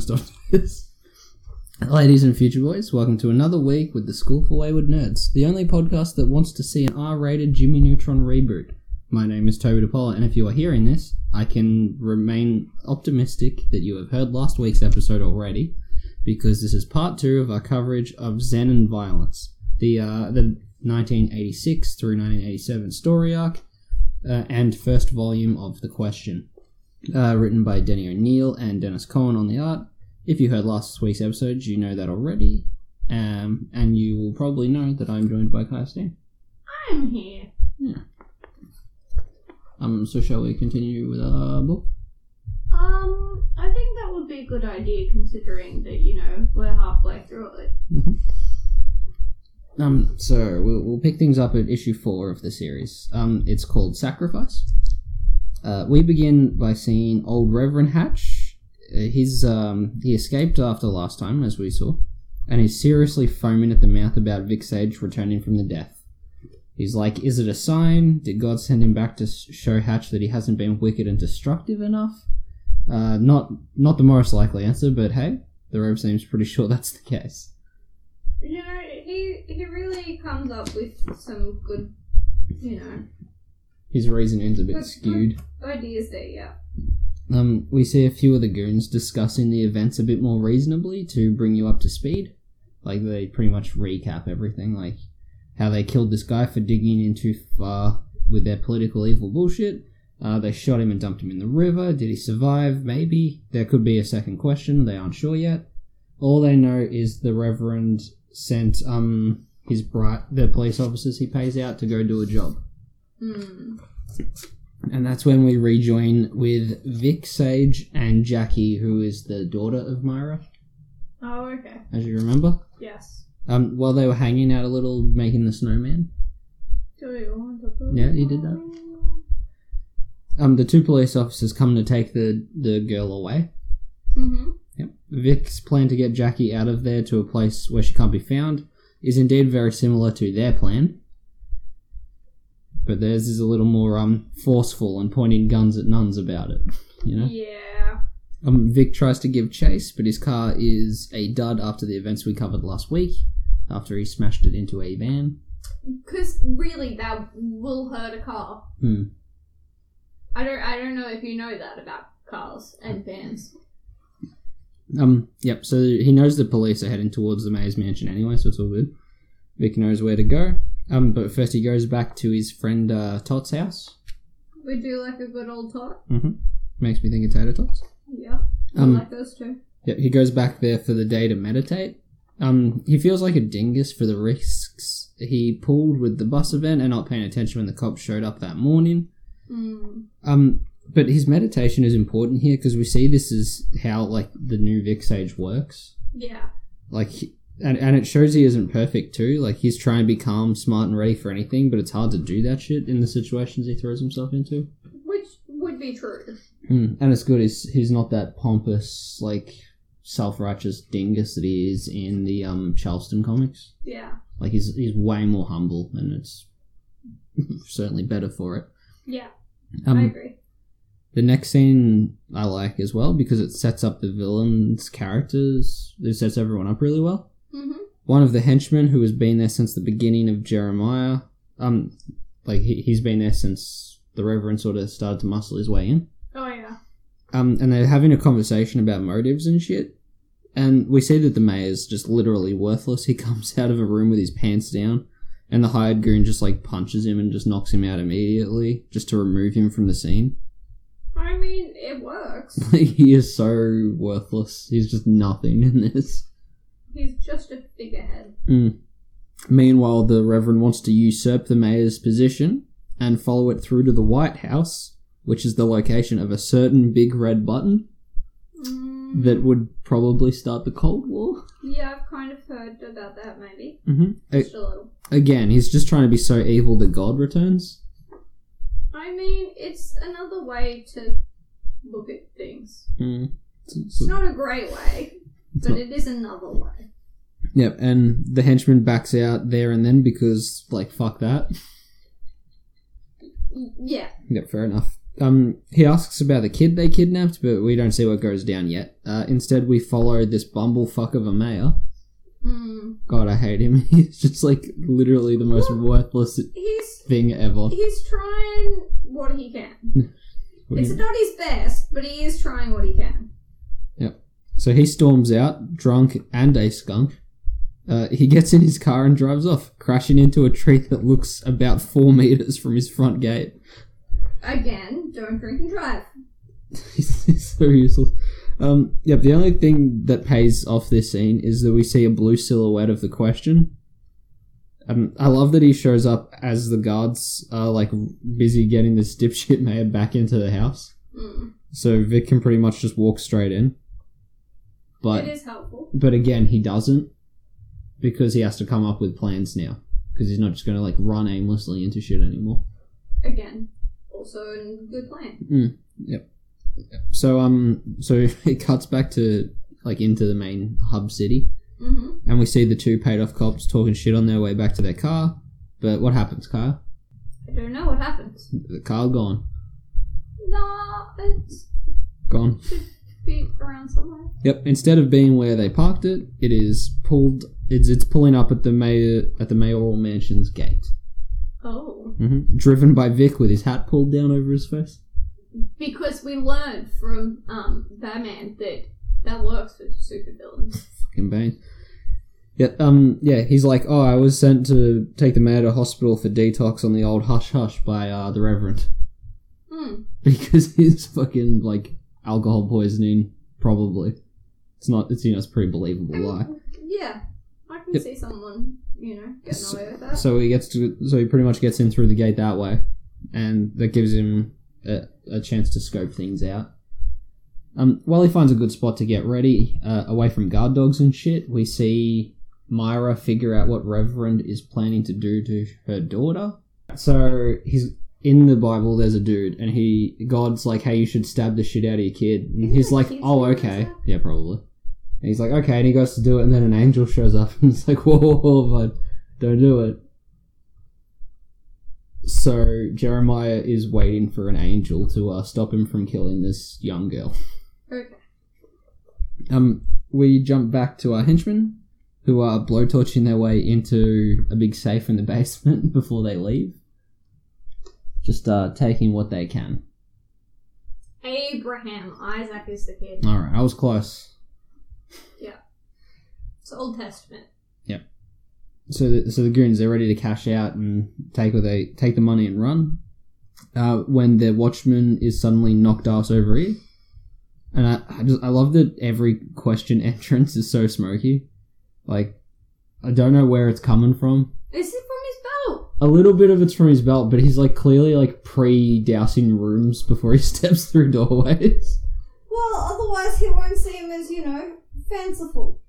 This. Ladies and future boys, welcome to another week with the School for Wayward Nerds, the only podcast that wants to see an R-rated Jimmy Neutron reboot. My name is Toby DePaula, and if you are hearing this, I can remain optimistic that you have heard last week's episode already, because this is part two of our coverage of Zen and Violence, the uh, the 1986 through 1987 story arc, uh, and first volume of The Question uh, written by Denny O'Neil and Denys Cowan on the art. If you heard last week's episode, you know that already. Um, and you will probably know that I'm joined by Kai Stan. I'm here. Yeah. Um, so shall we continue with our book? Um, I think that would be a good idea considering that, you know, we're halfway through it. Um, so we'll, we'll pick things up at issue four of the series. Um, it's called Sacrifice. Uh, we begin by seeing old Reverend Hatch. He's um, he escaped after last time, as we saw, and he's seriously foaming at the mouth about Vic Sage returning from the death. He's like, "Is it a sign? Did God send him back to show Hatch that he hasn't been wicked and destructive enough?" Uh, not not the most likely answer, but hey, the Rev seems pretty sure that's the case. You know, he he really comes up with some good, you know, His reasoning's a bit Good- skewed. ideas there, yeah. Um, we see a few of the goons discussing the events a bit more reasonably to bring you up to speed. Like they pretty much recap everything, like how they killed this guy for digging in too far with their political evil bullshit. Uh, they shot him and dumped him in the river. Did he survive? Maybe. There could be a second question. They aren't sure yet. All they know is the Reverend sent um his bright the police officers he pays out to go do a job. Hmm. And that's when we rejoin with Vic Sage and Jackie, who is the daughter of Myra, Oh, okay. as you remember. Yes. Um, while they were hanging out a little, making the snowman. Do you want to Yeah, he did that. Um, the two police officers come to take the the girl away. Mm-hmm. Yep. Vic's plan to get Jackie out of there to a place where she can't be found is indeed very similar to their plan. But theirs is a little more um forceful and pointing guns at nuns about it. You know. Yeah. Um, Vic tries to give chase, but his car is a dud after the events we covered last week. After he smashed it into a van. Because really, that will hurt a car. Hmm. I don't. I don't know if you know that about cars and vans. Um. Yep. So he knows the police are heading towards the mayor's mansion anyway, so it's all good. Vic knows where to go. Um. But first, he goes back to his friend uh, Tot's house. We do like a good old talk. Mm-hmm. Makes me think of tater tots. Yep. I Um. like those two. Yep. He goes back there for the day to meditate. Um. He feels like a dingus for the risks he pulled with the bus event and not paying attention when the cops showed up that morning. Mm. Um, but his meditation is important here because we see this is how like the new Vic Sage works. Yeah. Like, he- and and it shows he isn't perfect too. Like he's trying to be calm, smart, and ready for anything, but it's hard to do that shit in the situations he throws himself into. Which would be true. Hmm. And it's good. He's he's not that pompous, like self righteous dingus that he is in the um Charlton comics. Yeah. Like he's he's way more humble, and it's certainly better for it. Yeah. Um, I agree. The next scene I like as well because it sets up the villains' characters. It sets everyone up really well. Mm-hmm. One of the henchmen who has been there since the beginning of Jeremiah, um, like he, he's been there since the Reverend sort of started to muscle his way in. Oh yeah. Um, and they're having a conversation about motives and shit. And we see that the mayor's just literally worthless. He comes out of a room with his pants down, and the hired goon just like punches him and just knocks him out immediately, just to remove him from the scene. I mean, it works. he is so worthless. He's just nothing in this. He's just a figurehead. Mm. Meanwhile, the Reverend wants to usurp the mayor's position and follow it through to the White House, which is the location of a certain big red button Mm, that would probably start the Cold War. Yeah, I've kind of heard about that. Maybe Mm-hmm. just a little. Again, he's just trying to be so evil that God returns. I mean, it's another way to look at things. Mm. It's- It's it's- not a great way, but it is another way. Yep, and the henchman backs out there and then because, like, fuck that. Yeah. Yep, fair enough. Um, he asks about the kid they kidnapped, but we don't see what goes down yet. Uh, instead, we follow this bumblefuck of a mayor. Mm. God, I hate him. He's just like literally the most worthless He's thing ever. he's trying what he can. It's not his best, but he is trying what he can. So he storms out, drunk and a skunk. Uh, he gets in his car and drives off, crashing into a tree that looks about four meters from his front gate. Again, don't drink and drive. he's, so useless. Um, yep, the only thing that pays off this scene is that we see a blue silhouette of the question. Um, I love that he shows up as the guards are like busy getting this dipshit mayor back into the house. Mm. So Vic can pretty much just walk straight in. But it is helpful. but again, he doesn't because he has to come up with plans now because he's not just going to like run aimlessly into shit anymore. Again, also a good plan. Yep. So um, so it cuts back to like into the main hub city, hmm and we see the two paid off cops talking shit on their way back to their car. But what happens, Kyle? I don't know what happens. The car gone, Nah, it's gone. be around somewhere. Yep. Instead of being where they parked it, it is pulled. It's it's pulling up at the mayor at the mayoral mansion's gate, Oh. hmm driven by Vic with his hat pulled down over his face. Because we learned from um, Batman that that works for supervillains. fucking Bane. Yeah, um, yeah, he's like, oh, I was sent to take the mayor to hospital for detox on the old hush hush by uh, the Reverend Hmm. because he's fucking like alcohol poisoning, probably. It's not. It's you know, it's a pretty believable lie. Yeah, I can Yep. see someone, you know, getting So- away with that. So he gets to, so he pretty much gets in through the gate that way, and that gives him a, a chance to scope things out. Um, while he finds a good spot to get ready, uh, away from guard dogs and shit, we see Myra figure out what Reverend is planning to do to her daughter. So he's in the Bible. There's a dude, and he God's like, "Hey, you should stab the shit out of your kid." And Isn't he's that like, "Oh, okay, yeah, probably." And he's like, "Okay," and he goes to do it, and then an angel shows up, and it's like, "Whoa, whoa, whoa, bud, don't do it." So Jeremiah is waiting for an angel to uh, stop him from killing this young girl. okay. Um, we jump back to our henchmen, who are blowtorching their way into a big safe in the basement before they leave. Just uh, taking what they can. Abraham. Isaac is the kid. All right, I was close. It's Old Testament. Yeah. So, the, so the goons they're ready to cash out and take what they take the money and run. Uh, when their watchman is suddenly knocked ass over here, and I, I just I love that every question entrance is so smoky. Like, I don't know where it's coming from. Is it from his belt? A little bit of it's from his belt, but he's like clearly like pre dousing rooms before he steps through doorways. Well, otherwise he won't see him as, you know, fanciful.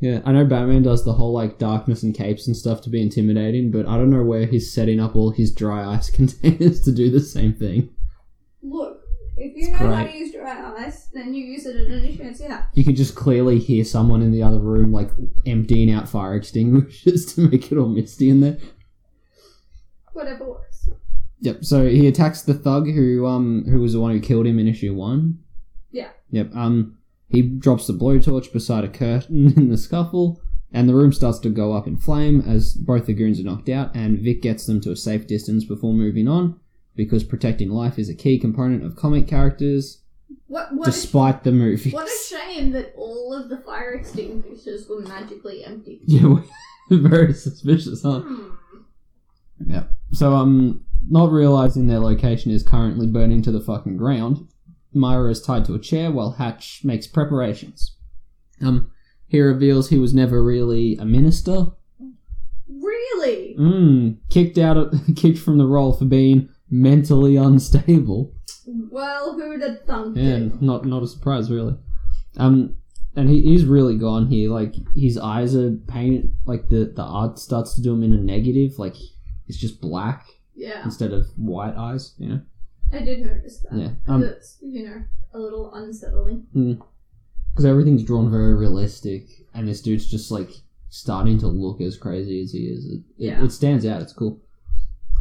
Yeah, I know Batman does the whole like darkness and capes and stuff to be intimidating, but I don't know where he's setting up all his dry ice containers to do the same thing. Look, if you It's know how great. to use dry ice, then you use it at chance you have. You can just clearly hear someone in the other room like emptying out fire extinguishers to make it all misty in there. Whatever works. Yep. So he attacks the thug who um who was the one who killed him in issue one. Yeah. Yep. Um, he drops the blowtorch beside a curtain in the scuffle, and the room starts to go up in flame as both the goons are knocked out, and Vic gets them to a safe distance before moving on, because protecting life is a key component of comic characters, What what despite the movies. what a shame that all of the fire extinguishers were magically empty. yeah, very suspicious, huh? Hmm. Yep. So, um, not realizing their location is currently burning to the fucking ground, Myra is tied to a chair while Hatch makes preparations. Um, he reveals he was never really a minister. Really? Mm, kicked out, of, kicked from the role for being mentally unstable. Well, who'd have thunk Yeah, it? not not a surprise really. Um, and he, he's really gone here. Like his eyes are painted, like the the art starts to do him in a negative. Like it's just black Yeah, instead of white eyes. You know. I did notice that. Yeah. Um, That's, you know, a little unsettling. because everything's drawn very realistic, and this dude's just like starting to look as crazy as he is. It, it, Yeah. it stands out. It's cool.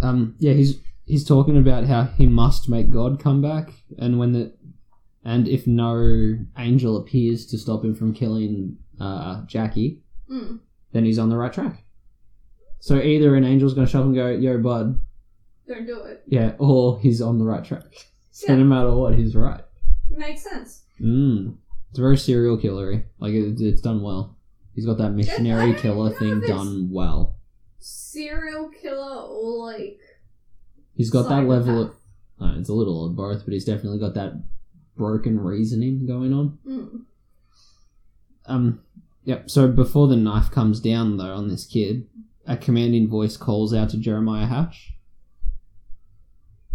Um, yeah, he's he's talking about how he must make God come back, and when the and if no angel appears to stop him from killing uh, Jackie, Mm. then he's on the right track. So either an angel's going to show up and go, "Yo, bud," Don't do it. yeah, or he's on the right track. So Yeah. no matter what, he's right. Makes sense. Mm. It's very serial killery. Like it, it's done well. He's got that missionary killer thing done well. Serial killer or like. He's got that level of. Uh, it's a little of both, but he's definitely got that broken reasoning going on. Mm. Um. Yep. So before the knife comes down, though, on this kid, a commanding voice calls out to Jeremiah Hatch.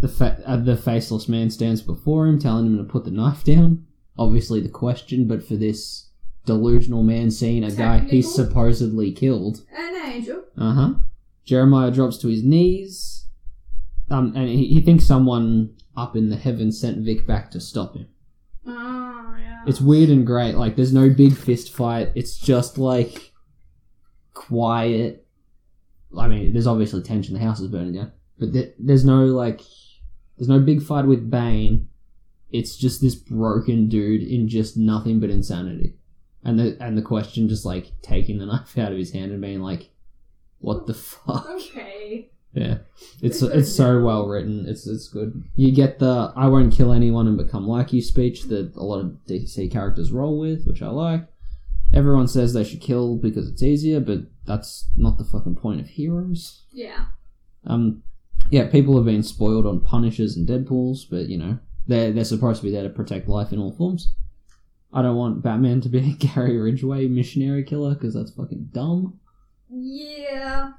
The fa- uh, the faceless man stands before him, telling him to put the knife down. Obviously, the question, but for this delusional man seeing a guy he Technical. supposedly killed. An angel. Uh huh. Jeremiah drops to his knees, um, and he, he thinks someone up in the heavens sent Vic back to stop him. Oh, yeah. It's weird and great. Like, there's no big fist fight. It's just like quiet. I mean, there's obviously tension. The house is burning down, but there, there's no like, there's no big fight with Bane. It's just this broken dude in just nothing but insanity, and the and the question just like taking the knife out of his hand and being like, "What the fuck?" Okay. Yeah, it's it's so well written. It's it's good. You get the "I won't kill anyone and become like you" speech that a lot of DC characters roll with, which I like. Everyone says they should kill because it's easier, but that's not the fucking point of heroes. Yeah. Um, yeah, people have been spoiled on Punishers and Deadpool's, but you know they're they're supposed to be there to protect life in all forms. I don't want Batman to be a Gary Ridgway missionary killer because that's fucking dumb. Yeah.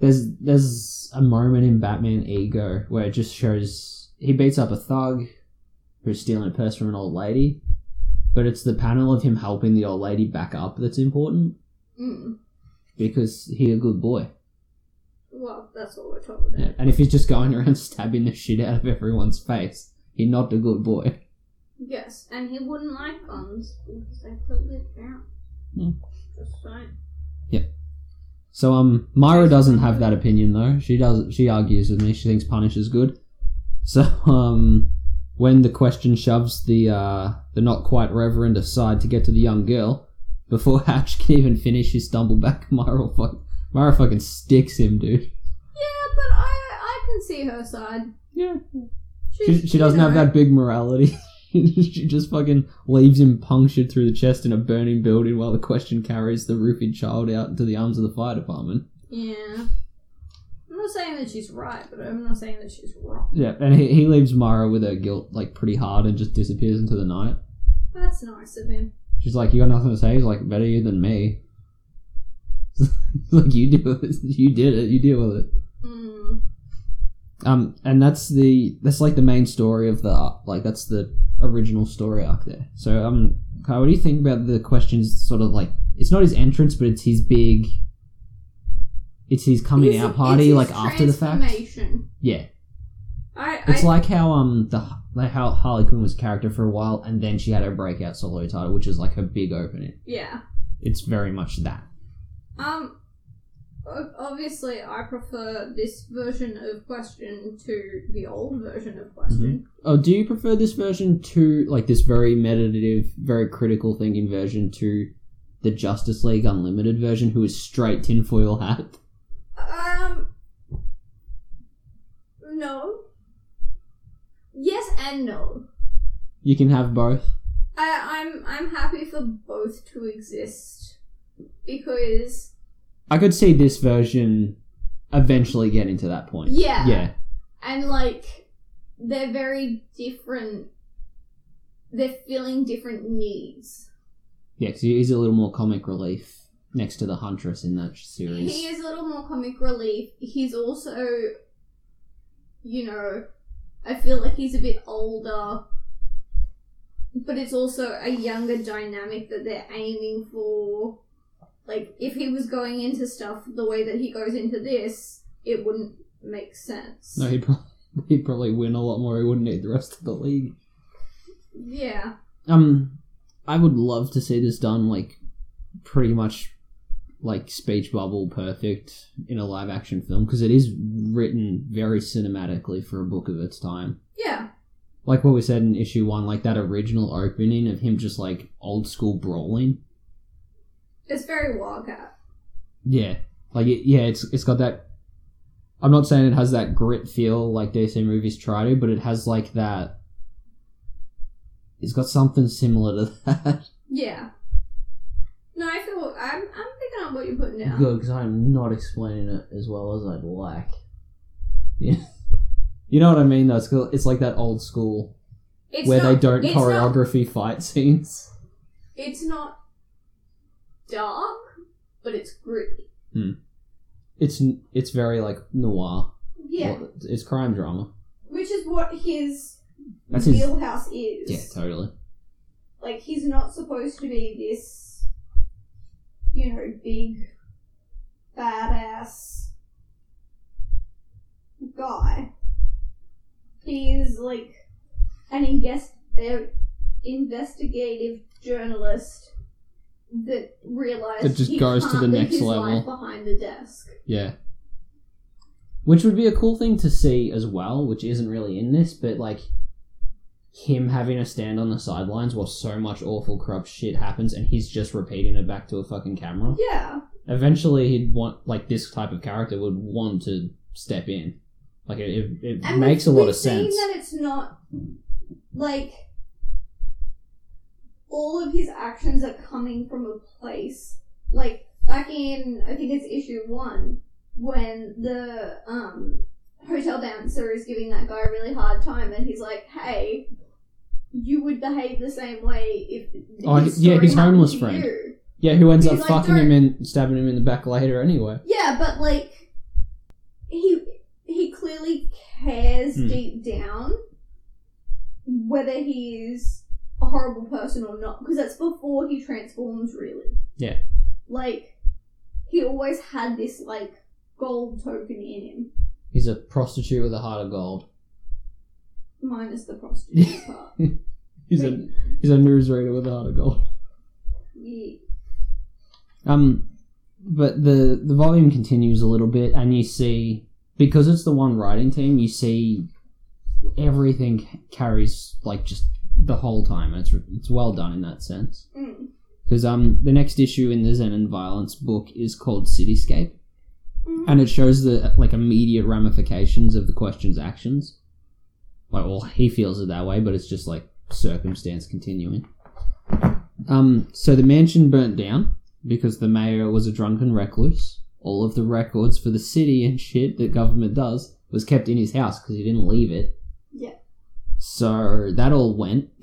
There's there's a moment in Batman Ego where it just shows he beats up a thug who's stealing a purse from an old lady, but it's the panel of him helping the old lady back up that's important Mm. because he a good boy. Well, that's what we're talking about. Yeah. And if he's just going around stabbing the shit out of everyone's face, he's not a good boy. Yes, and he wouldn't like guns because they his parents. Hmm. Just saying. So um, Myra doesn't have that opinion though. She does. She argues with me. She thinks Punish is good. So um, when the question shoves the uh the not quite reverend aside to get to the young girl, before Hatch can even finish his stumble back, Myra will fuck, Myra fucking sticks him, dude. Yeah, but I I can see her side. Yeah. She's, She, she doesn't have that big morality. she just fucking leaves him punctured through the chest in a burning building while the question carries the roofied child out into the arms of the fire department. Yeah. I'm not saying that she's right, but I'm not saying that she's wrong. Yeah, and he, he leaves Mara with her guilt like pretty hard and just disappears into the night. That's nice of him. She's like, "You got nothing to say." He's like, "Better you than me." like you do it. You did it. You deal with it. Mm. Um, and that's the that's like the main story of the. Like that's the original story arc there. So um, Kai, what do you think about the questions? Sort of like it's not his entrance, but it's his big. It's his coming His- out party, it's like after the fact. Yeah, I, it's I like how um the like how Harley Quinn was a character for a while, and then she had her breakout solo title, which is like her big opening. yeah. It's very much that. Um. Obviously, I prefer this version of question to the old version of question. Oh, do you prefer this version to like this very meditative, very critical thinking version to the Justice League Unlimited version, who is straight tinfoil hat? Um. No. Yes and no. You can have both. I, I'm I'm happy for both to exist because I could see this version eventually getting to that point. yeah Yeah. and like they're very different. They're filling different needs. Yeah, because he's a little more comic relief next to the Huntress in that series. He is a little more comic relief. He's also, you know, I feel like he's a bit older, but it's also a younger dynamic that they're aiming for. Like, if he was going into stuff the way that he goes into this, it wouldn't make sense. No, he'd probably, he'd probably win a lot more. He wouldn't need the rest of the league. Yeah. Um, I would love to see this done like pretty much like speech bubble perfect in a live action film because it is written very cinematically for a book of its time. Yeah. Like what we said in issue one, like that original opening of him just like old school brawling. It's very Wildcat. Yeah, like it, yeah, it's it's got that. I'm not saying it has that grit feel like DC movies try to, but it has like that. It's got something similar to that. Yeah. No, I feel I'm I'm picking up what you're putting down. Good, because I'm not explaining it as well as I'd like. Yeah, you know what I mean. Though it's it's like that old school It's where they don't it's not- choreography fight scenes. it's not dark, but it's gritty. It's it's very like noir. Yeah. Well, it's crime drama. Which is what his That's his- wheelhouse is. Yeah, totally. Like he's not supposed to be this, you know, big, badass guy. He's like an invest- uh, investigative journalist that realized That just he goes to can't the next his level. life behind the desk. Yeah. Which would be a cool thing to see as well, which isn't really in this, but like him having to stand on the sidelines while so much awful corrupt shit happens and he's just repeating it back to a fucking camera. Yeah, Eventually he'd want like this type of character would want to step in. Like it, it, it makes a lot of sense. That it's not like all of his actions are coming from a place like back in I think it's issue one when the um hotel bouncer is giving that guy a really hard time and he's like, "Hey, you would behave the same way if Oh, his yeah, his homeless friend. you." Yeah, who ends He's up like, fucking him in stabbing him in the back later anyway. Yeah, but like he he clearly cares Hmm. deep down whether he's horrible person or not because that's before he transforms really. Yeah. Like he always had this like gold token in him He's a prostitute with a heart of gold. minus the prostitute part. He's a he's a newsreader with a heart of gold. Yeah. Um, but the the volume continues a little bit, and you see because it's the one writing team, you see everything carries like just the whole time. It's it's well done in that sense. Mm. Because um, the next issue in the Zen and Violence book is called Cityscape, Mhm. and it shows the like immediate ramifications of the question's actions. Like, well, he feels it that way, but it's just like circumstance continuing. Um, so the mansion burnt down because the mayor was a drunken recluse. All of the records for the city and shit that government does was kept in his house because he didn't leave it. Yeah. So that all went.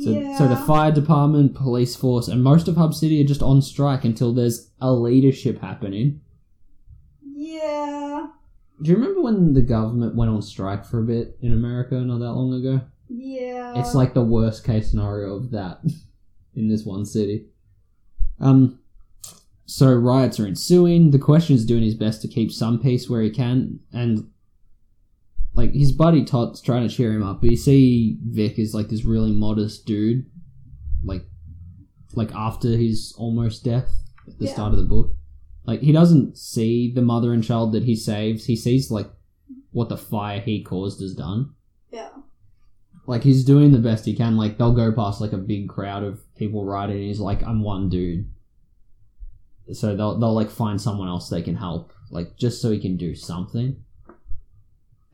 So, so the fire department, police force, and most of Hub City are just on strike until there's a leadership happening. Yeah. Do you remember when the government went on strike for a bit in America not that long ago? Yeah. It's like the worst case scenario of that in this one city. Um, so riots are ensuing. The question is doing his best to keep some peace where he can, and like his buddy Tot's trying to cheer him up, but you see Vic is like this really modest dude, like like after his almost death at the Yeah. start of the book. Like he doesn't see the mother and child that he saves. He sees like what the fire he caused has done yeah. like he's doing the best he can. Like they'll go past like a big crowd of people riding, and he's like, "I'm one dude." So they'll they'll like find someone else they can help, like just so he can do something.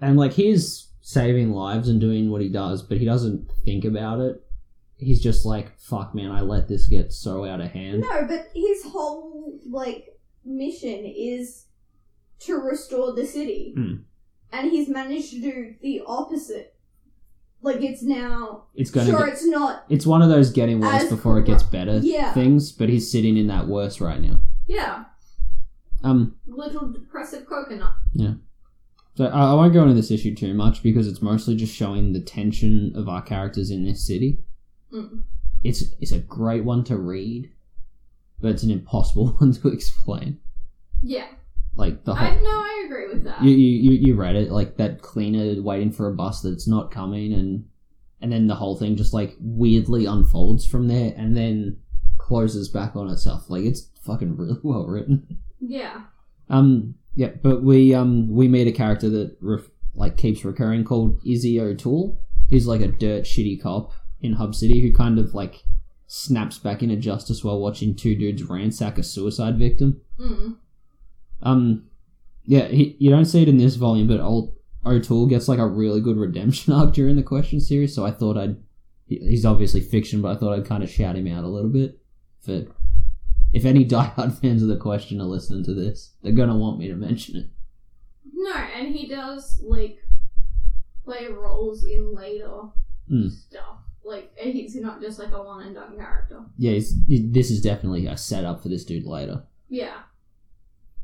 And like he's saving lives and doing what he does, but he doesn't think about it. He's just like, "Fuck, man, I let this get so out of hand." No, but his whole like mission is to restore the city, Hmm. and he's managed to do the opposite. Like it's now It's gonna. sure get, it's not. it's one of those getting worse before it gets better Yeah. things, but he's sitting in that worse right now. Yeah, Um. little depressive coconut. So I, I won't go into this issue too much because it's mostly just showing the tension of our characters in this city. Mm. It's it's a great one to read, but it's an impossible one to explain. Yeah, Like the I whole no, I agree with that. you, you you you read it like that cleaner waiting for a bus that's not coming and and then the whole thing just like weirdly unfolds from there and then closes back on itself. Like it's fucking really well written. Yeah. Um, yeah, but we um we meet a character that ref- like keeps recurring called Izzy O'Toole. He's like a dirt shitty cop in Hub City who kind of like snaps back into justice while watching two dudes ransack a suicide victim. Mm. Um, yeah, he, you don't see it in this volume, but old O'Toole gets like a really good redemption arc during the question series. So I thought I'd he's obviously fiction, but I thought I'd kind of shout him out a little bit for if any diehard fans of the question are listening to this, they're gonna want me to mention it. No, and he does like play roles in later Mm. stuff. Like he's not just like a one and done character. Yeah, this is definitely a setup for this dude later. Yeah.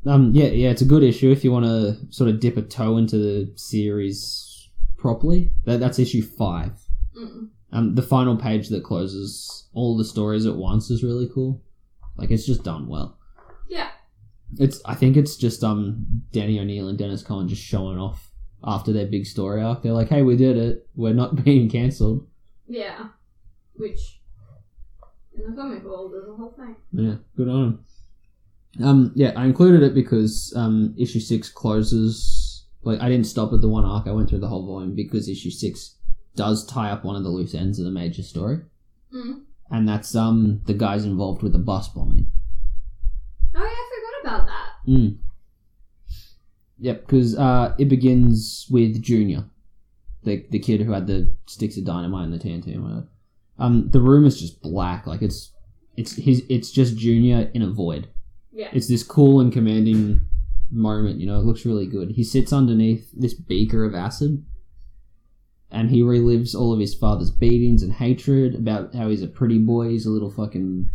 Um, yeah, yeah, it's a good issue if you want to sort of dip a toe into the series properly. That, that's issue five. Mm. Um, the final page that closes all the stories at once is really cool. Like it's just done well. Yeah. It's I think it's just um Danny O'Neil and Denys Cowan just showing off after their big story arc. They're like, "Hey, we did it. We're not being cancelled." Yeah. Which in the comic world is a whole thing. Yeah, good on 'em. Um, yeah, I included it because um, issue six closes. Like, I didn't stop at the one arc. I went through the whole volume because issue six does tie up one of the loose ends of the major story, Mm. And that's um the guys involved with the bus bombing. Oh yeah, I forgot about that. Mm. Yep, because uh, it begins with Junior, the the kid who had the sticks of dynamite and the TNT and whatever. Um, the room is just black, like it's it's his it's just Junior in a void. Yeah. It's this cool and commanding moment, you know. It looks really good. He sits underneath this beaker of acid, and he relives all of his father's beatings and hatred about how he's a pretty boy. He's a little fucking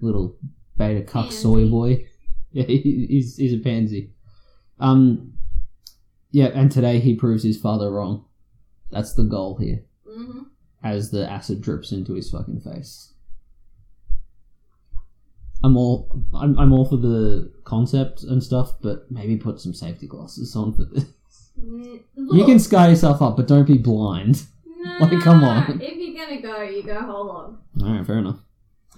little beta cuck soy boy. Yeah, he's he's a pansy. Um, yeah, and today he proves his father wrong. That's the goal here. hmm As the acid drips into his fucking face. I'm all I'm, I'm all for the concept and stuff, but maybe put some safety glasses on for this. Mm, You can scar yourself up, but don't be blind. like, come on. If you're gonna go, you go whole on. All right, fair enough.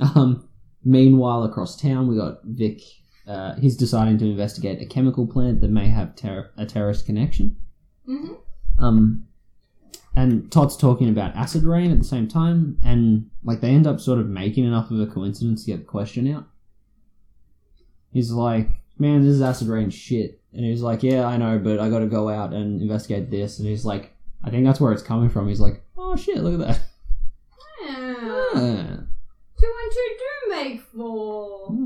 Um, meanwhile, across town, we got Vic. Uh, he's deciding to investigate a chemical plant that may have ter- a terrorist connection. hmm Um, and Tot's talking about acid rain at the same time, and like they end up sort of making enough of a coincidence to get the question out. He's like, "Man, this is acid rain shit," and he's like, "Yeah, I know, but I got to go out and investigate this." And he's like, "I think that's where it's coming from." He's like, "Oh shit, look at that." Yeah. Ah. Two and two do make four.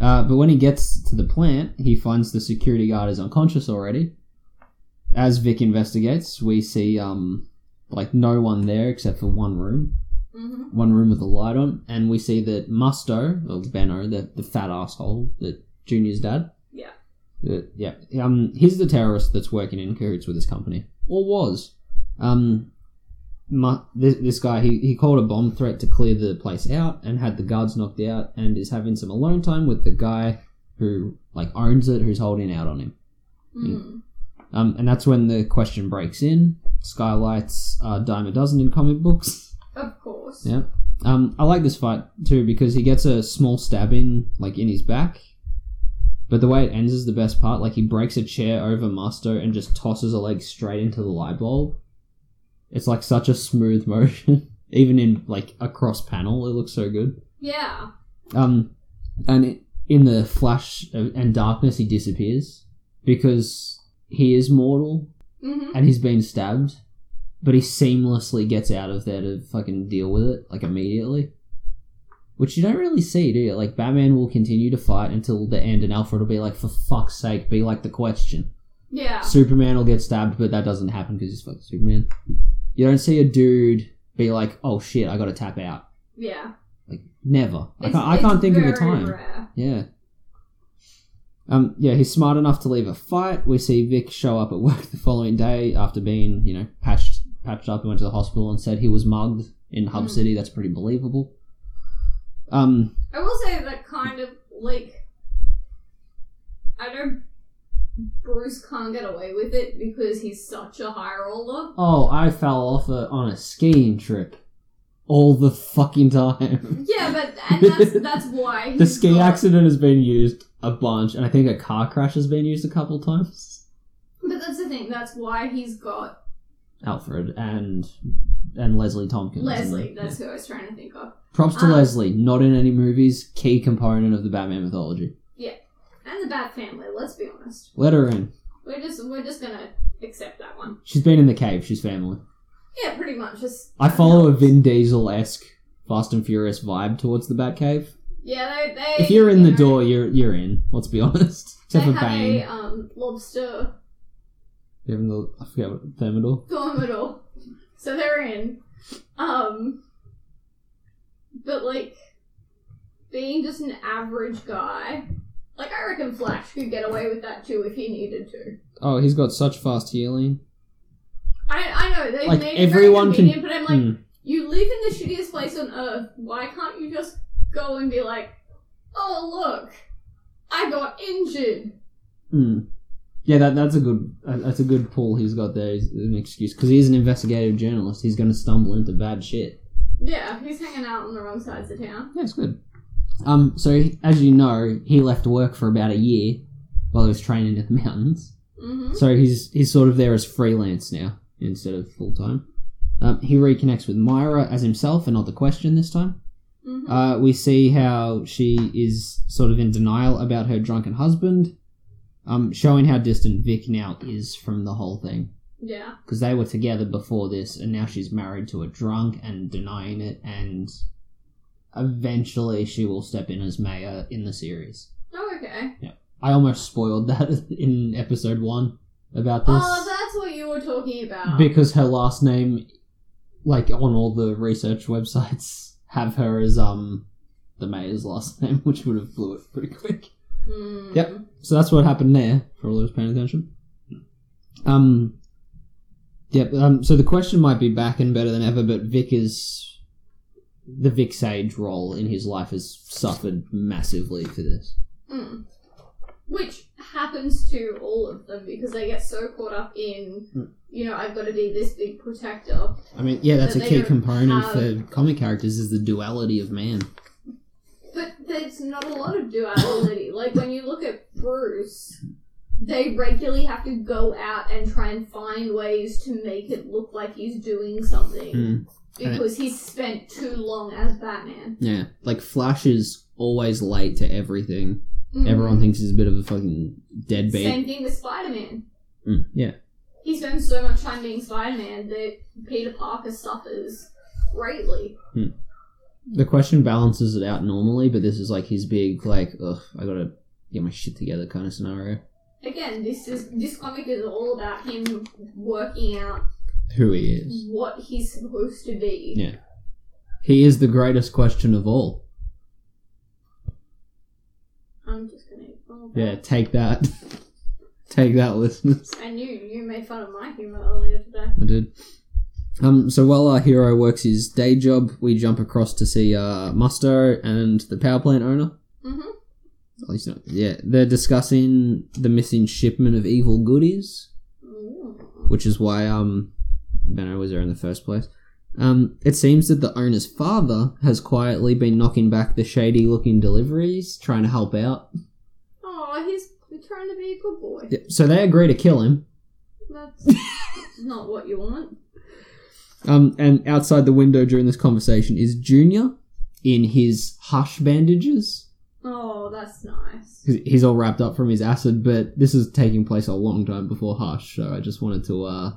Uh, but when he gets to the plant, he finds the security guard is unconscious already. As Vic investigates, we see um like no one there except for one room, hmm one room with a light on, and we see that Musto or Benno, the the fat asshole, that Junior's dad. Yeah. Uh, yeah, um, he's the terrorist that's working in cahoots with this company, or was. Um, mu- this, this guy, he, he called a bomb threat to clear the place out and had the guards knocked out and is having some alone time with the guy who, like, owns it, who's holding out on him. Mm. Um, and that's when the question breaks in. Skylights are a dime a dozen in comic books. Of course. Yeah. Um, I like this fight too because he gets a small stabbing like in his back, but the way it ends is the best part. Like he breaks a chair over Musto and just tosses a leg straight into the light bulb. It's like such a smooth motion, even in like a cross panel. It looks so good. Yeah. Um, and i- in the flash and darkness, he disappears because he is mortal hmm and he's been stabbed, but he seamlessly gets out of there to fucking deal with it, like immediately. Which you don't really see, do you? Like, Batman will continue to fight until the end, and Alfred will be like, for fuck's sake, be like the question. Yeah. Superman will get stabbed, but that doesn't happen because he's fucking Superman. You don't see a dude be like, oh shit, I gotta tap out. Yeah. Like, never. I can't, I can't think of a time. Rare. Yeah. Um, yeah, he's smart enough to leave a fight. We see Vic show up at work the following day after being, you know, patched patched up. He went to the hospital and said he was mugged in Hub Mm. City. That's pretty believable. Um, I will say that kind of like I know Bruce can't get away with it because he's such a high roller. oh, I fell off a, on a skiing trip all the fucking time. Yeah, but and that's that's why The ski got- accident has been used a bunch, and I think a car crash has been used a couple times. But that's the thing. That's why he's got Alfred and and Leslie Tompkins. Leslie. That's who I was trying to think of, Props to Um, Leslie, not in any movies, key component of the Batman mythology. Yeah, and the Bat family. Let's be honest. Let her in. We're just we're just gonna accept that one. She's been in the cave, she's family. Yeah, pretty much. Just I follow a Vin Diesel esque Fast and Furious vibe towards the Batcave. Yeah, they they. If you're in the know, door, you're you're in. Let's be honest. they Except for have Bane. a um lobster in the I forget what Thermidor. Thermidor. So they're in. Um but like being just an average guy. Like I reckon Flash could get away with that too if he needed to. Oh, he's got such fast healing. I I know they Like, made everyone it can- very convenient, but I'm like, Hmm. you live in the shittiest place on earth. Why can't you just go and be like, oh look, I got injured. Hmm. Yeah, that that's a good uh, that's a good pull he's got there. He's an excuse because he's an investigative journalist. He's going to stumble into bad shit. Yeah, he's hanging out on the wrong sides of town. Yeah, it's good. Um, so as you know, he left work for about a year while he was training in the mountains. Mm-hmm. So he's he's sort of there as freelance now instead of full time. Um, he reconnects with Myra as himself and not the question this time. Mm-hmm. Uh, we see how she is sort of in denial about her drunken husband, um, showing how distant Vic now is from the whole thing. yeah. Because they were together before this, and now she's married to a drunk and denying it, and eventually she will step in as mayor in the series. Oh, okay. Yeah. I almost spoiled that in episode one about this Oh, that's what you were talking about. because her last name, like on all the research websites, have her as um the mayor's last name, which would have blew it pretty quick. Hmm. Yep. So that's what happened there for all those paying attention. Um. Yep. Um. So the question might be back and better than ever, but Vic is the Vic Sage role in his life has suffered massively for this. Hmm. Which happens to all of them because they get so caught up in, Hmm. you know, I've got to be this big protector. I mean, yeah, that's But a key component have- for comic characters is the duality of man. There's not a lot of duality. like when you look at Bruce, they regularly have to go out and try and find ways to make it look like he's doing something Mm. because he's spent too long as Batman. Yeah, like Flash is always late to everything. Mhm. Everyone thinks he's a bit of a fucking deadbeat. Same thing with Spider Man. Mm, yeah. He spends so much time being Spider Man that Peter Parker suffers greatly. The question balances it out normally, but this is like his big, like, ugh, I gotta get my shit together kind of scenario. Again, this is this comic is all about him working out Who he is. what he's supposed to be. Yeah. He is the greatest question of all. I'm just gonna. Yeah, take that. take that, listeners. And you, you made fun of my humor earlier today. I did. Um, so while our hero works his day job, we jump across to see uh, Musto and the power plant owner. Mm-hmm. At least, not- yeah, they're discussing the missing shipment of evil goodies, which is why um, Benno was there in the first place. Um, it seems that the owner's father has quietly been knocking back the shady-looking deliveries, trying to help out. Oh, he's trying to be a good boy. Yeah, So they agree to kill him. That's not what you want. Um, and outside the window during this conversation is Junior in his hush bandages. Oh, that's nice. He's all wrapped up from his acid, but this is taking place a long time before Hush, so I just wanted to uh,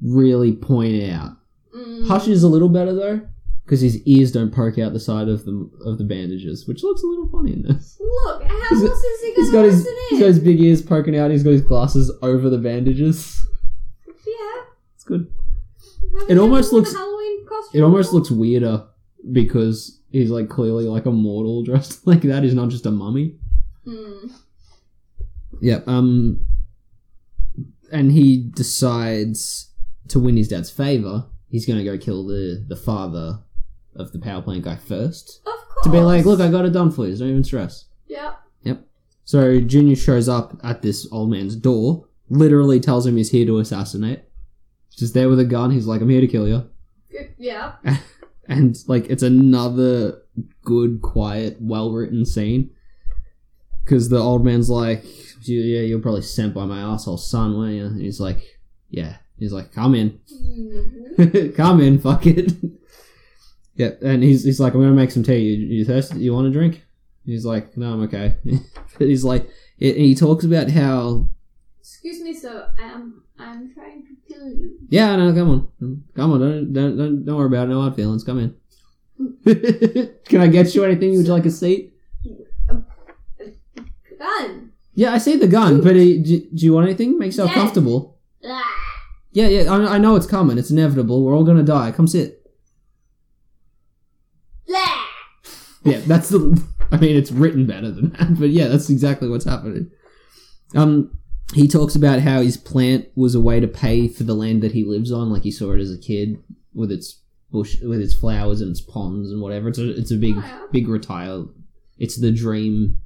really point out. Mm. Hush is a little better though, because his ears don't poke out the side of the of the bandages, which looks a little funny in this. Look, how else is he He's got his he's got his big ears poking out. He's got his glasses over the bandages. Yeah. It's good. It almost looks- Halloween costume. It almost looks weirder because he's like clearly like a mortal dressed like that. He's not just a mummy. Mm. Yep. Um, and he decides to win his dad's favor. He's going to go kill the the father of the power plant guy first Of course. to be like, look, I got it done for you. Don't even stress. Yeah. So Junior shows up at this old man's door. Literally tells him he's here to assassinate. Just there with a gun. He's like, I'm here to kill you. Yeah. and like it's another good, quiet, well written scene. Because the old man's like, "Yeah, you're probably sent by my asshole son, weren't you?" And he's like, "Yeah." He's like, "Come in, Mhm. come in, fuck it." yeah, and he's he's like, "I'm gonna make some tea. You, you thirsty? You want a drink?" He's like, "No, I'm okay." but he's like, it, he talks about how Excuse me, sir. I'm I'm trying to kill you. Yeah, no, come on, come on, don't don't don't, don't worry about it. No hard feelings. Come in. Can I get you anything? You would you like a seat? A gun. Yeah, I see the gun, but uh, do, do you want anything? Make yourself Yes. comfortable. Ah. Yeah, yeah, I, I know it's coming. It's inevitable. We're all gonna die. Come sit. Ah. Yeah, that's the. I mean, it's written better than that, but yeah, that's exactly what's happening. Um, he talks about how his plant was a way to pay for the land that he lives on, like he saw it as a kid with its bush, with its flowers and its ponds and whatever. It's a, it's a big, Oh, yeah. big retire. It's the dream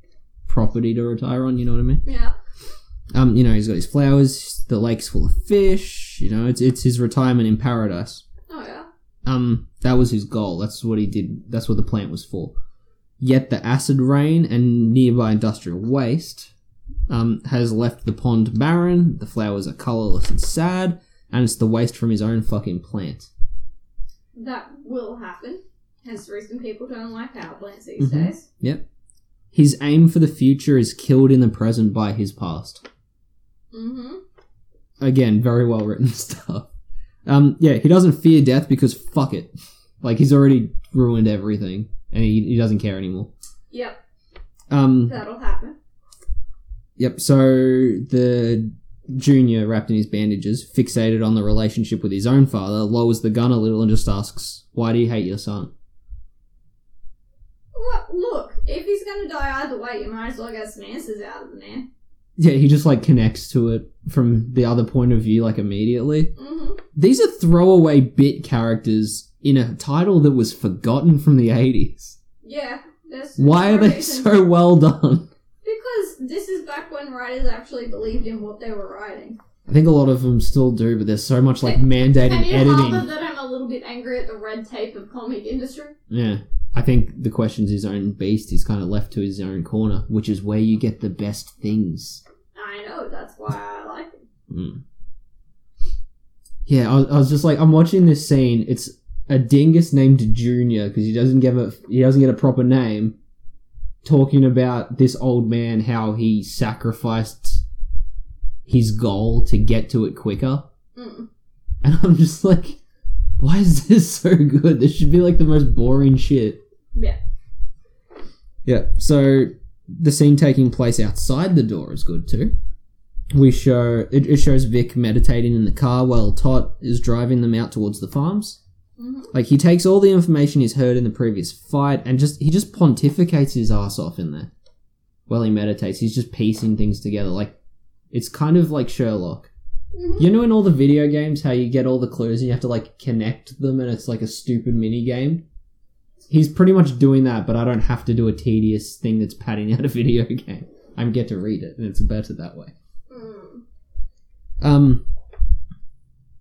property to retire on. You know what I mean? Yeah. Um, you know, he's got his flowers. The lake's full of fish. You know, it's it's his retirement in paradise Oh yeah. um that was his goal that's what he did that's what the plant was for yet the acid rain and nearby industrial waste um, has left the pond barren the flowers are colorless and sad and it's the waste from his own fucking plant That will happen. Hence the reason people don't like power plants these Mhm. days. yep his aim for the future is killed in the present by his past Mm-hmm. again very well written stuff um yeah he doesn't fear death because fuck it like he's already ruined everything and he, he doesn't care anymore Yep. um That'll happen. Yep. So the junior, wrapped in his bandages, fixated on the relationship with his own father, lowers the gun a little and just asks, "Why do you hate your son?" Well, look, if he's gonna die either way, you might as well get some answers out of him there. Yeah, he just like connects to it from the other point of view, like immediately. Mm-hmm. These are throwaway bit characters in a title that was forgotten from the eighties. Yeah. Why no are they reason- so well done? This is back when writers actually believed in what they were writing. I think a lot of them still do, but there's so much like mandated Can you editing. that I'm a little bit angry at the red tape of comic industry? Yeah. I think the question's his own beast. He's kind of left to his own corner, which is where you get the best things. I know, that's why I like him. Mm. Yeah, I was, I was just like, I'm watching this scene. It's a dingus named Junior because he doesn't give a he doesn't get a proper name. Talking about this old man, how he sacrificed his goal to get to it quicker, Mm. and I'm just like, why is this so good? This should be like the most boring shit. Yeah. Yeah. So the scene taking place outside the door is good too. We show it, it shows Vic meditating in the car while Tot is driving them out towards the farms. Hmm Like he takes all the information he's heard in the previous fight and just he just pontificates his ass off in there while he meditates. He's just piecing things together. Like it's kind of like Sherlock. hmm You know in all the video games how you get all the clues and you have to like connect them and it's like a stupid mini game? He's pretty much doing that, but I don't have to do a tedious thing that's padding out a video game. I get to read it and it's better that way. Mm. Um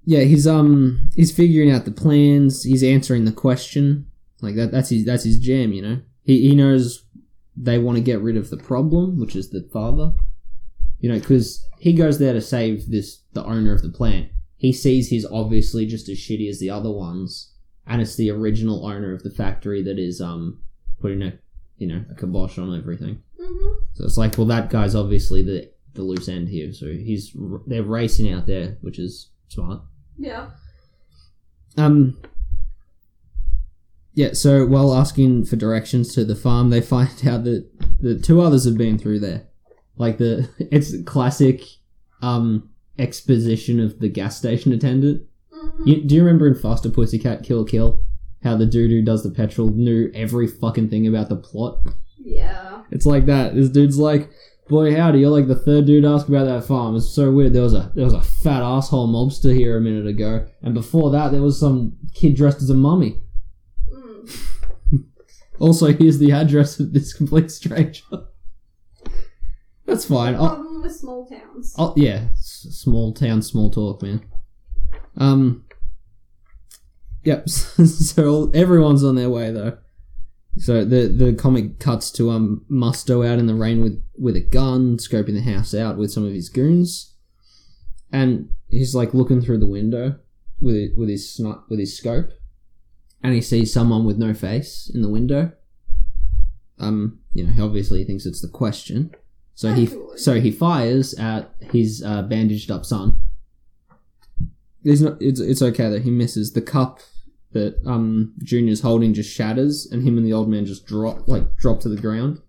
Yeah, he's um he's figuring out the plans, he's answering the question. Like that that's his that's his jam, you know. He he knows they want to get rid of the problem, which is the father. You know, because he goes there to save this the owner of the plant. He sees he's obviously just as shitty as the other ones, and it's the original owner of the factory that is um putting a you know a kibosh on everything. hmm So it's like, well, that guy's obviously the the loose end here. So he's they're racing out there, which is smart. Yeah. Um. Yeah. So while asking for directions to the farm, they find out that the two others have been through there. Like the it's classic um exposition of the gas station attendant. hmm You, do you remember in Faster Pussycat Kill Kill how the dude who does the petrol knew every fucking thing about the plot? Yeah. It's like that. This dude's like, boy, howdy, you're like the third dude to ask about that farm. It's so weird. There was a there was a fat asshole mobster here a minute ago, and before that, there was some kid dressed as a mummy. Mm. Also, here's the address of this complete stranger. That's fine. Problem with small towns. I'll, yeah, s- small town, small talk, man. Um. Yep. So everyone's on their way though. So the the comic cuts to um Musto out in the rain with with a gun, scoping the house out with some of his goons, and he's like looking through the window with with his sni- with his scope, and he sees someone with no face in the window. Um, you know, he obviously thinks it's the question, so he so he fires at his uh, bandaged up son. There's not. It's it's okay though. He misses the cup that um Junior's holding just shatters, and him and the old man just drop like drop to the ground.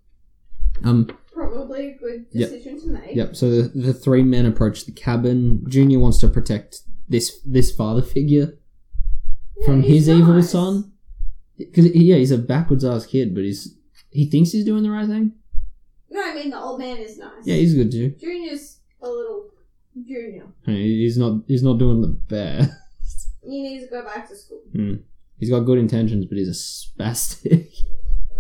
Um. Probably a good Yep. decision to make. Yep. So the the three men approach the cabin. Junior wants to protect this this father figure Yeah, from his evil son. Because yeah, he's a backwards ass kid, but he's he thinks he's doing the right thing. No, I mean the old man is nice. Yeah, he's good too. Junior's a little junior. He's not he's not doing the best. He needs to go back to school. He's got good intentions, but he's a spastic.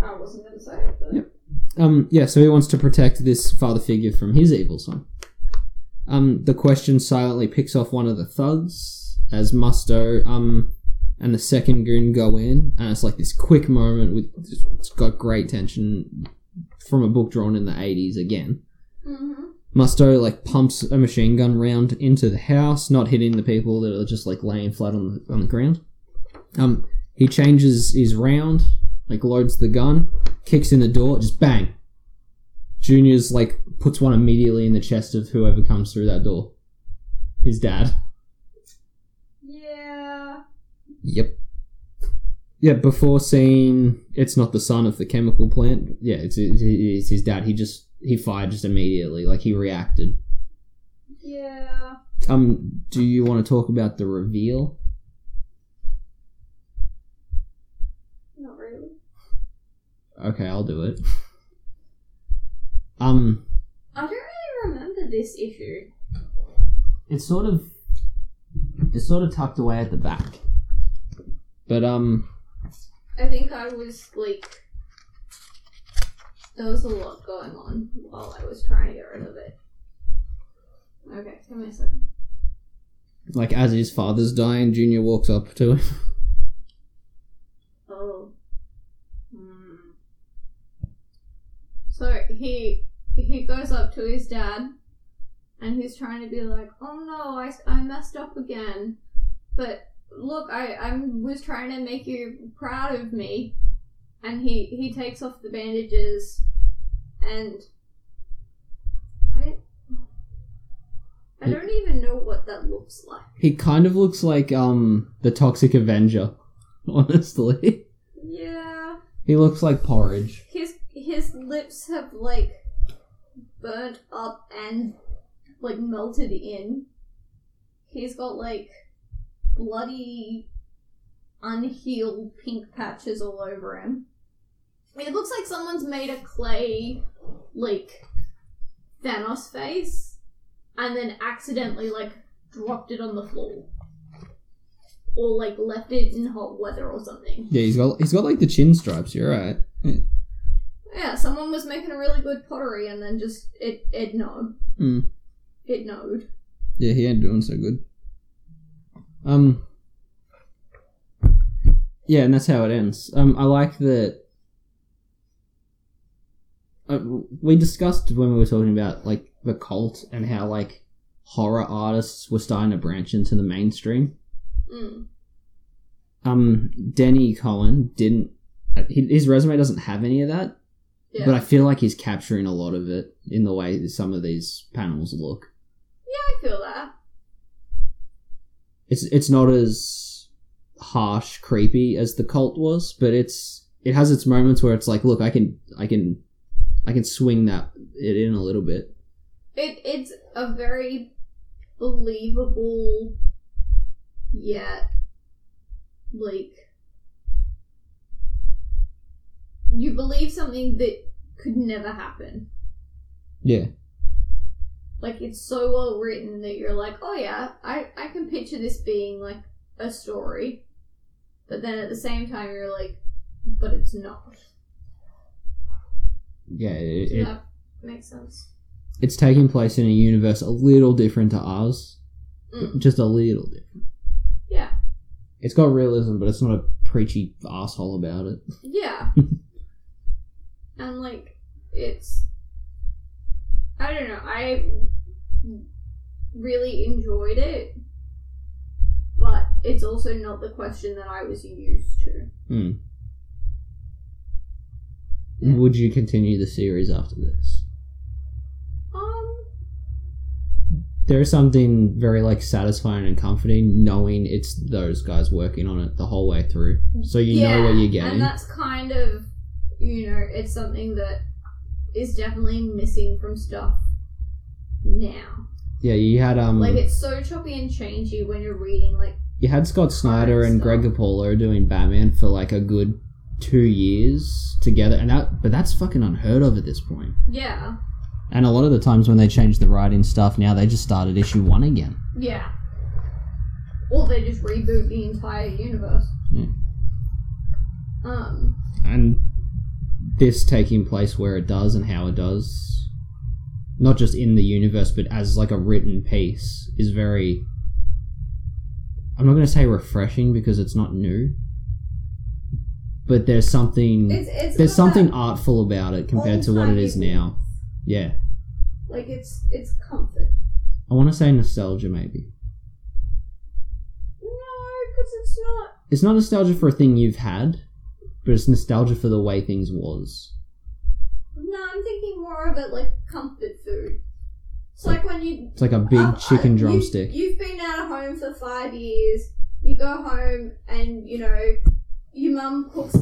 I wasn't going to say it, but Yep. Um, yeah, so he wants to protect this father figure from his evil son. Um, the question silently picks off one of the thugs as Musto um, and the second goon go in, and it's like this quick moment with it's got great tension from a book drawn in the eighties again. hmm Musto like pumps a machine gun round into the house, not hitting the people that are just like laying flat on the on the ground. Um, he changes his round, like loads the gun, kicks in the door, just bang. Junior's like puts one immediately in the chest of whoever comes through that door. His dad. yeah. Yep. Yeah, before seeing it's not the son of the chemical plant. Yeah, it's, it's, it's his dad. He just he fired just immediately, like he reacted. Yeah. Um, do you want to talk about the reveal? Not really. Okay, I'll do it. Um, I don't really remember this issue. it's sort of it's sort of tucked away at the back. But um, I think I was like. There was a lot going on while I was trying to get rid of it. Okay, give me a second. like as his father's dying, Junior walks up to him. Oh. Hmm. So he he goes up to his dad, and he's trying to be like, "Oh no, I, I messed up again, but look, I I was trying to make you proud of me." And he he takes off the bandages, and I I don't even know what that looks like. He kind of looks like um the Toxic Avenger. Honestly, Yeah. he looks like porridge. his his lips have like burnt up and like melted in. He's got like bloody unhealed pink patches all over him. It looks like someone's made a clay like Thanos face and then accidentally like dropped it on the floor. Or like left it in hot weather or something. Yeah, he's got he's got like the chin stripes. You're right. Yeah, someone was making a really good pottery and then just it it no. Hmm. It knowed. Yeah, he ain't doing so good. Um. Yeah, and that's how it ends. Um, I like that. Uh, we discussed when we were talking about like the cult and how like horror artists were starting to branch into the mainstream. Mm. Um, Denys Cowan didn't. His resume doesn't have any of that, Yeah. but I feel like he's capturing a lot of it in the way some of these panels look. Yeah, I feel that. it's it's not as harsh, creepy as the cult was, but it's it has its moments where it's like, look, I can I can I can swing that it in a little bit. It it's a very believable yet like you believe something that could never happen. Yeah, Like it's so well written that you're like, oh yeah, I, I can picture this being like a story. But then at the same time you're like, but it's not. Yeah, it, Does it, that make sense? it's taking place in a universe a little different to ours, Mm. just a little different. Yeah. It's got realism, but it's not a preachy asshole about it. Yeah. and like it's I don't know, I really enjoyed it. But it's also not the question that I was used to. Hmm. Yeah. Would you continue the series after this? Um There is something very like satisfying and comforting knowing it's those guys working on it the whole way through. So you know what you're getting. And that's kind of you know, it's something that is definitely missing from stuff now. Yeah, you had um Like it's so choppy and changey when you're reading like you had Scott Snyder and Greg. Capullo doing Batman for like a good two years together, and that but that's fucking unheard of at this point. yeah. And a lot of the times when they change the writing stuff, now they just started issue one again. Yeah. Or they just reboot the entire universe. Yeah. Um, And this taking place where it does and how it does, not just in the universe, but as like a written piece, is very. I'm not going to say refreshing because it's not new, but there's something. it's it's there's something artful about it compared to what it is now. Yeah. Like it's it's comfort. I want to say nostalgia, maybe. No, because it's not. It's not nostalgia for a thing you've had, but it's nostalgia for the way things was. No, I'm thinking more of it like comfort food. It's like when you It's like a big Uh, chicken uh, you- drumstick. You've been out of home for five years. You go home and you know your mum cooks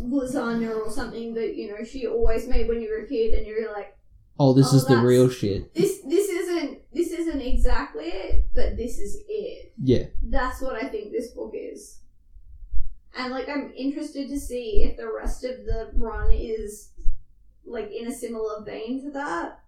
lasagna or something that you know she always made when you were a kid, and you're like, oh, this Oh, is the real shit. this this isn't this isn't exactly it, but this is it. Yeah. That's what I think this book is. And like I'm interested to see if the rest of the run is like in a similar vein to that.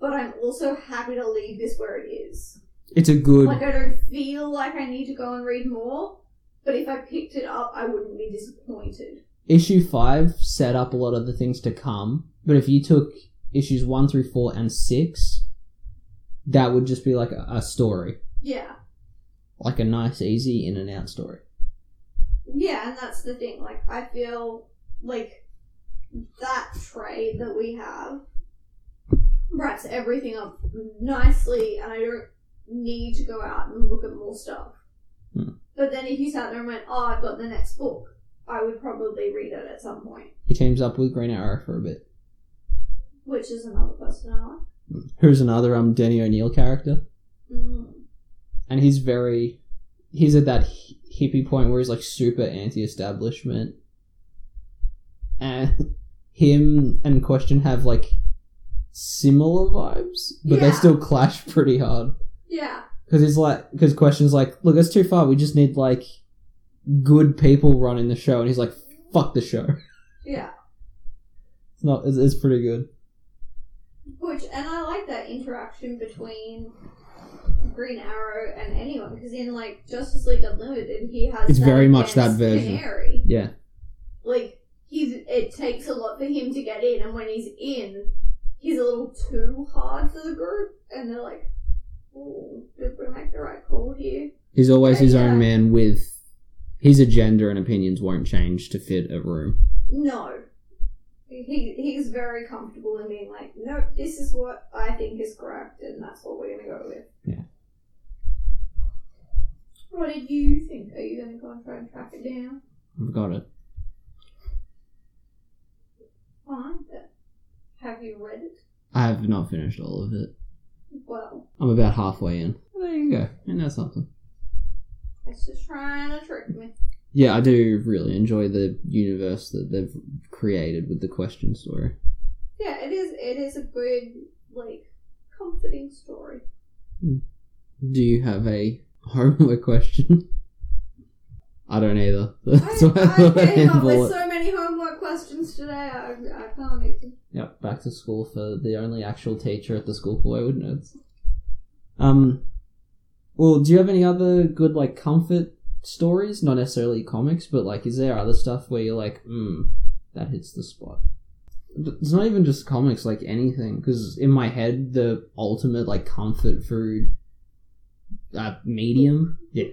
But I'm also happy to leave this where it is. It's a good. Like I don't feel like I need to go and read more, but if I picked it up, I wouldn't be disappointed. issue 5 set up a lot of the things to come, but if you took issues 1 through 4 and 6, that would just be like a, a story. Yeah. Like a nice, easy in and out story. Yeah, and that's the thing. Like I feel like that trade that we have wraps everything up nicely and I don't need to go out and look at more stuff. Hmm. But then if you sat there and went, Oh, I've got the next book, I would probably read it at some point. He teams up with Green Arrow for a bit. Which is another person I like. Who's another um Denny O'Neil character. Mm. and he's very he's at that hi- hippie point where he's like super anti-establishment and him and question have like similar vibes but they still clash pretty hard Yeah. Because he's like because question's like look it's too far we just need like good people running the show and he's like fuck the show Yeah. it's not it's, it's pretty good Which and I like that interaction between Green Arrow and anyone because in like Justice League Unlimited, he has It's very much that version. Canary. yeah Like he's it takes a lot for him to get in, and when he's in, he's a little too hard for the group, and they're like, "Oh, did we make the right call here?" he's always his Yeah. own man with his agenda and opinions won't change to fit a room No. He, he's very comfortable in being like, nope, this is what I think is correct, and that's what we're going to go with. Yeah. What did you think? Are you going to go and try and track it down? i've got it Fine, then. Have you read it? I have not finished all of it. Well, I'm about halfway in. There you go. And that's something. it's just trying to trick me. Yeah, I do really enjoy the universe that they've created with the question story. Yeah, it is. It is a good, like, comforting story. Hmm. Do you have a homework question? I don't either. I, That's why I I up with it. so many homework questions today. I, I can't even. Yep, back to school for the only actual teacher at the school for wayward nerds. Um, well, do you have any other good like comfort stories? Not necessarily comics, but like, is there other stuff where you're like, hmm, that hits the spot? But It's not even just comics, like anything. Because in my head, the ultimate like comfort food uh, medium, yeah,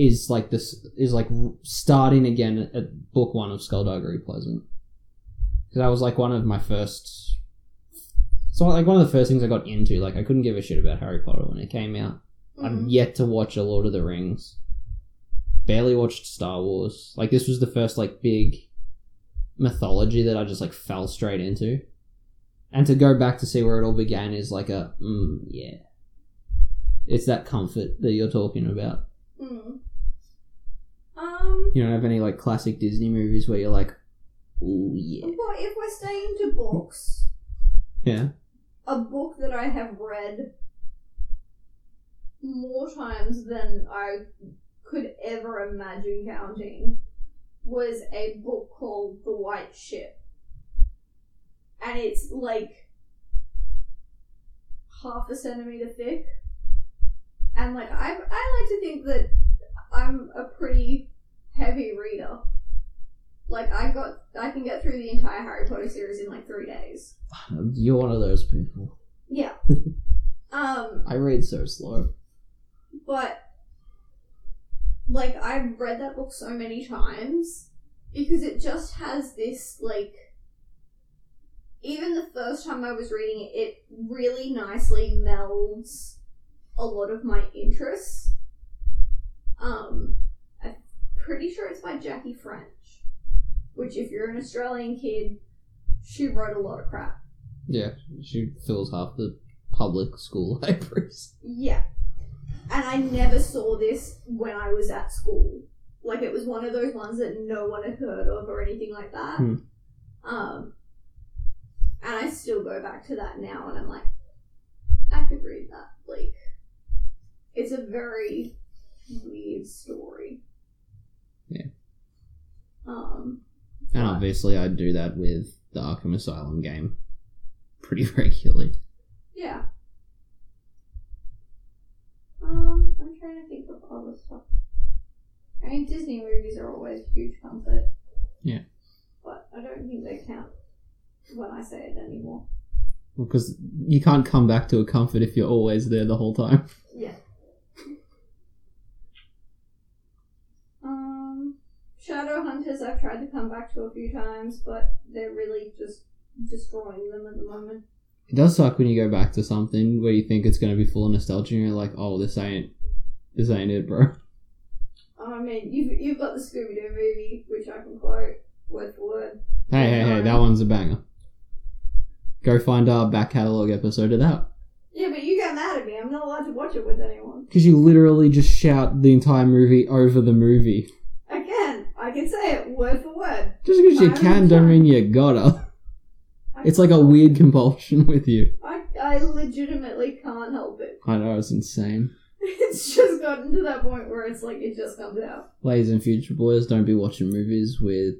is like this is like starting again at book one of Skullduggery Pleasant. Because that was like one of my first. So like one of the first things I got into. Like I couldn't give a shit about Harry Potter when it came out. I've Mhm. yet to watch a Lord of the Rings. Barely watched Star Wars. Like this was the first like big mythology that I just like fell straight into. And to go back to see where it all began is like a mm, yeah. It's that comfort that you're talking about. Mm. Um, You don't have any like classic Disney movies where you're like, oh yeah. But if we're staying to books, Yeah. a book that I have read more times than I could ever imagine counting was a book called The White Ship. And it's like half a centimeter thick. And like I I like to think that I'm a pretty heavy reader. Like I got I can get through the entire Harry Potter series in like three days. You're one of those people. Yeah. um I read so slow. but like I've read that book so many times because it just has this like even the first time I was reading it, it really nicely melds a lot of my interests. Um, pretty sure it's by Jackie French, which if you're an Australian kid, she wrote a lot of crap. Yeah, she fills half the public school libraries. Yeah. And I never saw this when I was at school. Like it was one of those ones that no one had heard of or anything like that. Hmm. Um and I still go back to that now and I'm like, I could read that. Like it's a very weird story. Yeah. Um And but- obviously, I'd do that with the Arkham Asylum game pretty regularly. Yeah. Um, I'm trying to think of other stuff. I mean, Disney movies are always huge comfort. Yeah. But I don't think they count when I say it anymore. Because you can't come back to a comfort if you're always there the whole time. Yeah. Shadow Hunters I've tried to come back to a few times, but they're really just destroying them at the moment. It does suck when you go back to something where you think it's going to be full of nostalgia and you're like, oh, this ain't, this ain't it, bro. I mean, you've, you've got the Scooby Doo movie, which I can quote word for word. Hey, hey, hey, that one's a banger. Go find our back catalogue episode of that. Yeah, but you get mad at me. I'm not allowed to watch it with anyone. Because you literally just shout the entire movie over the movie. Can. Say it word for word. Just because you I can, don't mean you gotta. I It's like a weird compulsion with you. I, I legitimately can't help it. I know, it's insane. It's just gotten to that point where it's like it just comes out. Ladies and future boys, don't be watching movies with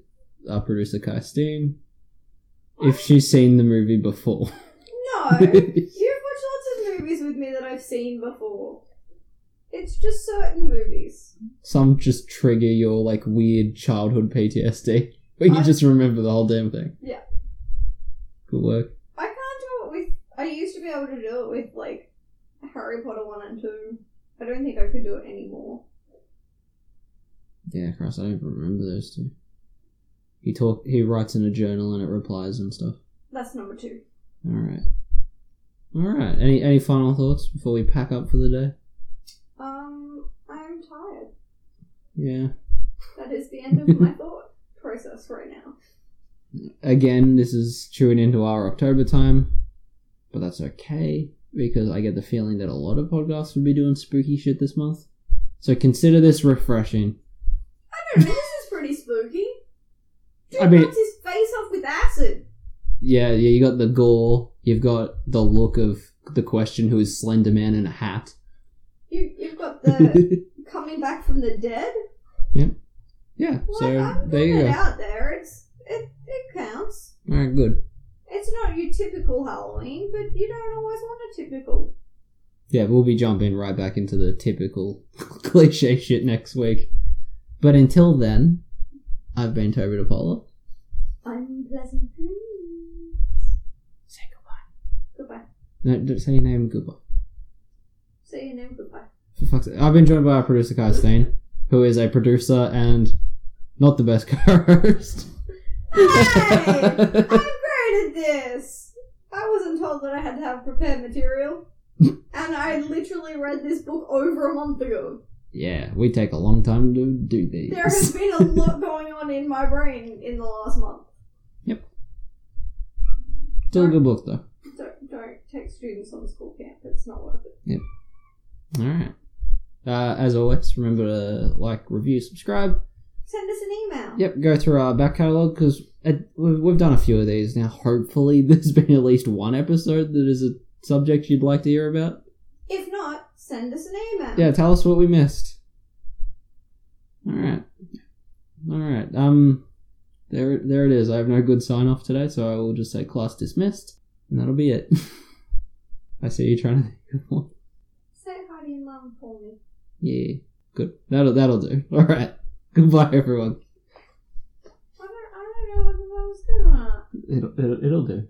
our producer Christine. If she's seen the movie before. No! You've watched lots of movies with me that I've seen before. It's just certain movies. Some just trigger your like weird childhood PTSD. Where you I- just remember the whole damn thing. Yeah. Good work. I can't do it with. I used to be able to do it with, like, Harry Potter 1 and 2. I don't think I could do it anymore. Yeah, Christ, I don't even remember those two. He talk he writes in a journal and it replies and stuff. That's number two. Alright. Alright. Any any final thoughts before we pack up for the day? Um, I'm tired. Yeah. That is the end of my thought process right now. Again, this is chewing into our October time, but that's okay because I get the feeling that a lot of podcasts will be doing spooky shit this month. So consider this refreshing. I don't know, this is pretty spooky. Dude I mean- knocks his face off with acid. Yeah, yeah, you got the gore, you've got the look of the question who is Slender Man in a hat. You, you've got the coming back from the dead. Yeah, Like, so I'm there you go. out there. It's it, it counts. Alright, good. It's not your typical Halloween, but you don't always want a typical. Yeah, we'll be jumping right back into the typical cliche shit next week. But until then, I've been Toby DePaulo. Unpleasant dreams. Say goodbye. Goodbye. No, don't say your name goodbye. Say your name goodbye. For fuck's sake. I've been joined by our producer Kai Steen. who is a producer and not the best co-host. Hey! I'm great at this! I wasn't told that I had to have prepared material. and I literally read this book over a month ago. yeah, we take a long time to do these. There has been a lot going on in my brain in the last month. Yep. Still a good book though. Don't, don't take students on school camp, it's not worth it. Yep. All right. Uh, as always, remember to like, review, subscribe. Send us an email. Yep, go through our back catalogue because we've, we've done a few of these now. Hopefully, there's been at least one episode that is a subject you'd like to hear about. If not, send us an email. Yeah, tell us what we missed. All right, all right. Um, there, there it is. I have no good sign off today, so I will just say class dismissed, and that'll be it. I see you trying to think of one. Say hi to your mum for me. Yeah, good. That'll that'll do. All right. Goodbye, everyone. I don't, I don't know what the hell was going on. It'll it'll, it'll do.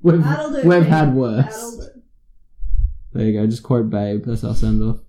We've That'll do. we've mate. had worse. That'll do. There you go. Just quote Babe. That's our send off.